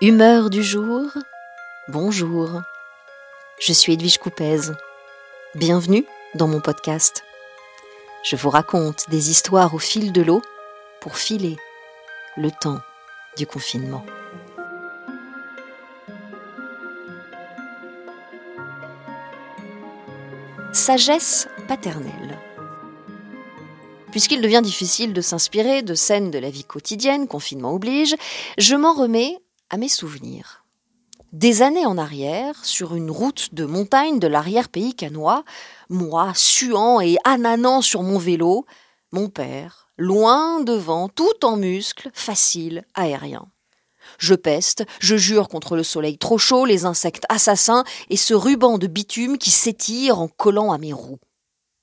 Humeur du jour, bonjour. Je suis Edwige Coupez. Bienvenue dans mon podcast. Je vous raconte des histoires au fil de l'eau pour filer le temps du confinement. Sagesse paternelle. Puisqu'il devient difficile de s'inspirer de scènes de la vie quotidienne, confinement oblige, je m'en remets à mes souvenirs. Des années en arrière, sur une route de montagne de l'arrière-pays canois, moi, suant et ananant sur mon vélo, mon père, loin devant, tout en muscles, facile, aérien. Je peste, je jure contre le soleil trop chaud, les insectes assassins et ce ruban de bitume qui s'étire en collant à mes roues.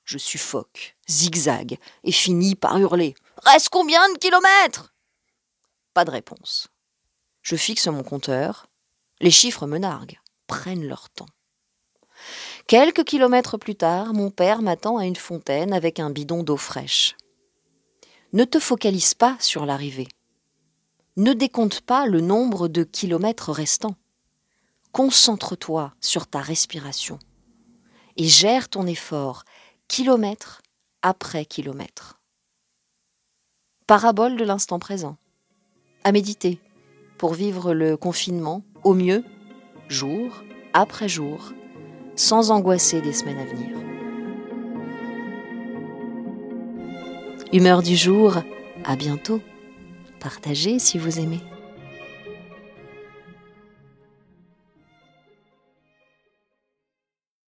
Je suffoque, zigzag, et finis par hurler. Reste combien de kilomètres? Pas de réponse. Je fixe mon compteur. Les chiffres me narguent, prennent leur temps. Quelques kilomètres plus tard, mon père m'attend à une fontaine avec un bidon d'eau fraîche. Ne te focalise pas sur l'arrivée. Ne décompte pas le nombre de kilomètres restants. Concentre-toi sur ta respiration et gère ton effort kilomètre après kilomètre. Parabole de l'instant présent. À méditer pour vivre le confinement au mieux, jour après jour, sans angoisser des semaines à venir. Humeur du jour, à bientôt. Partagez si vous aimez.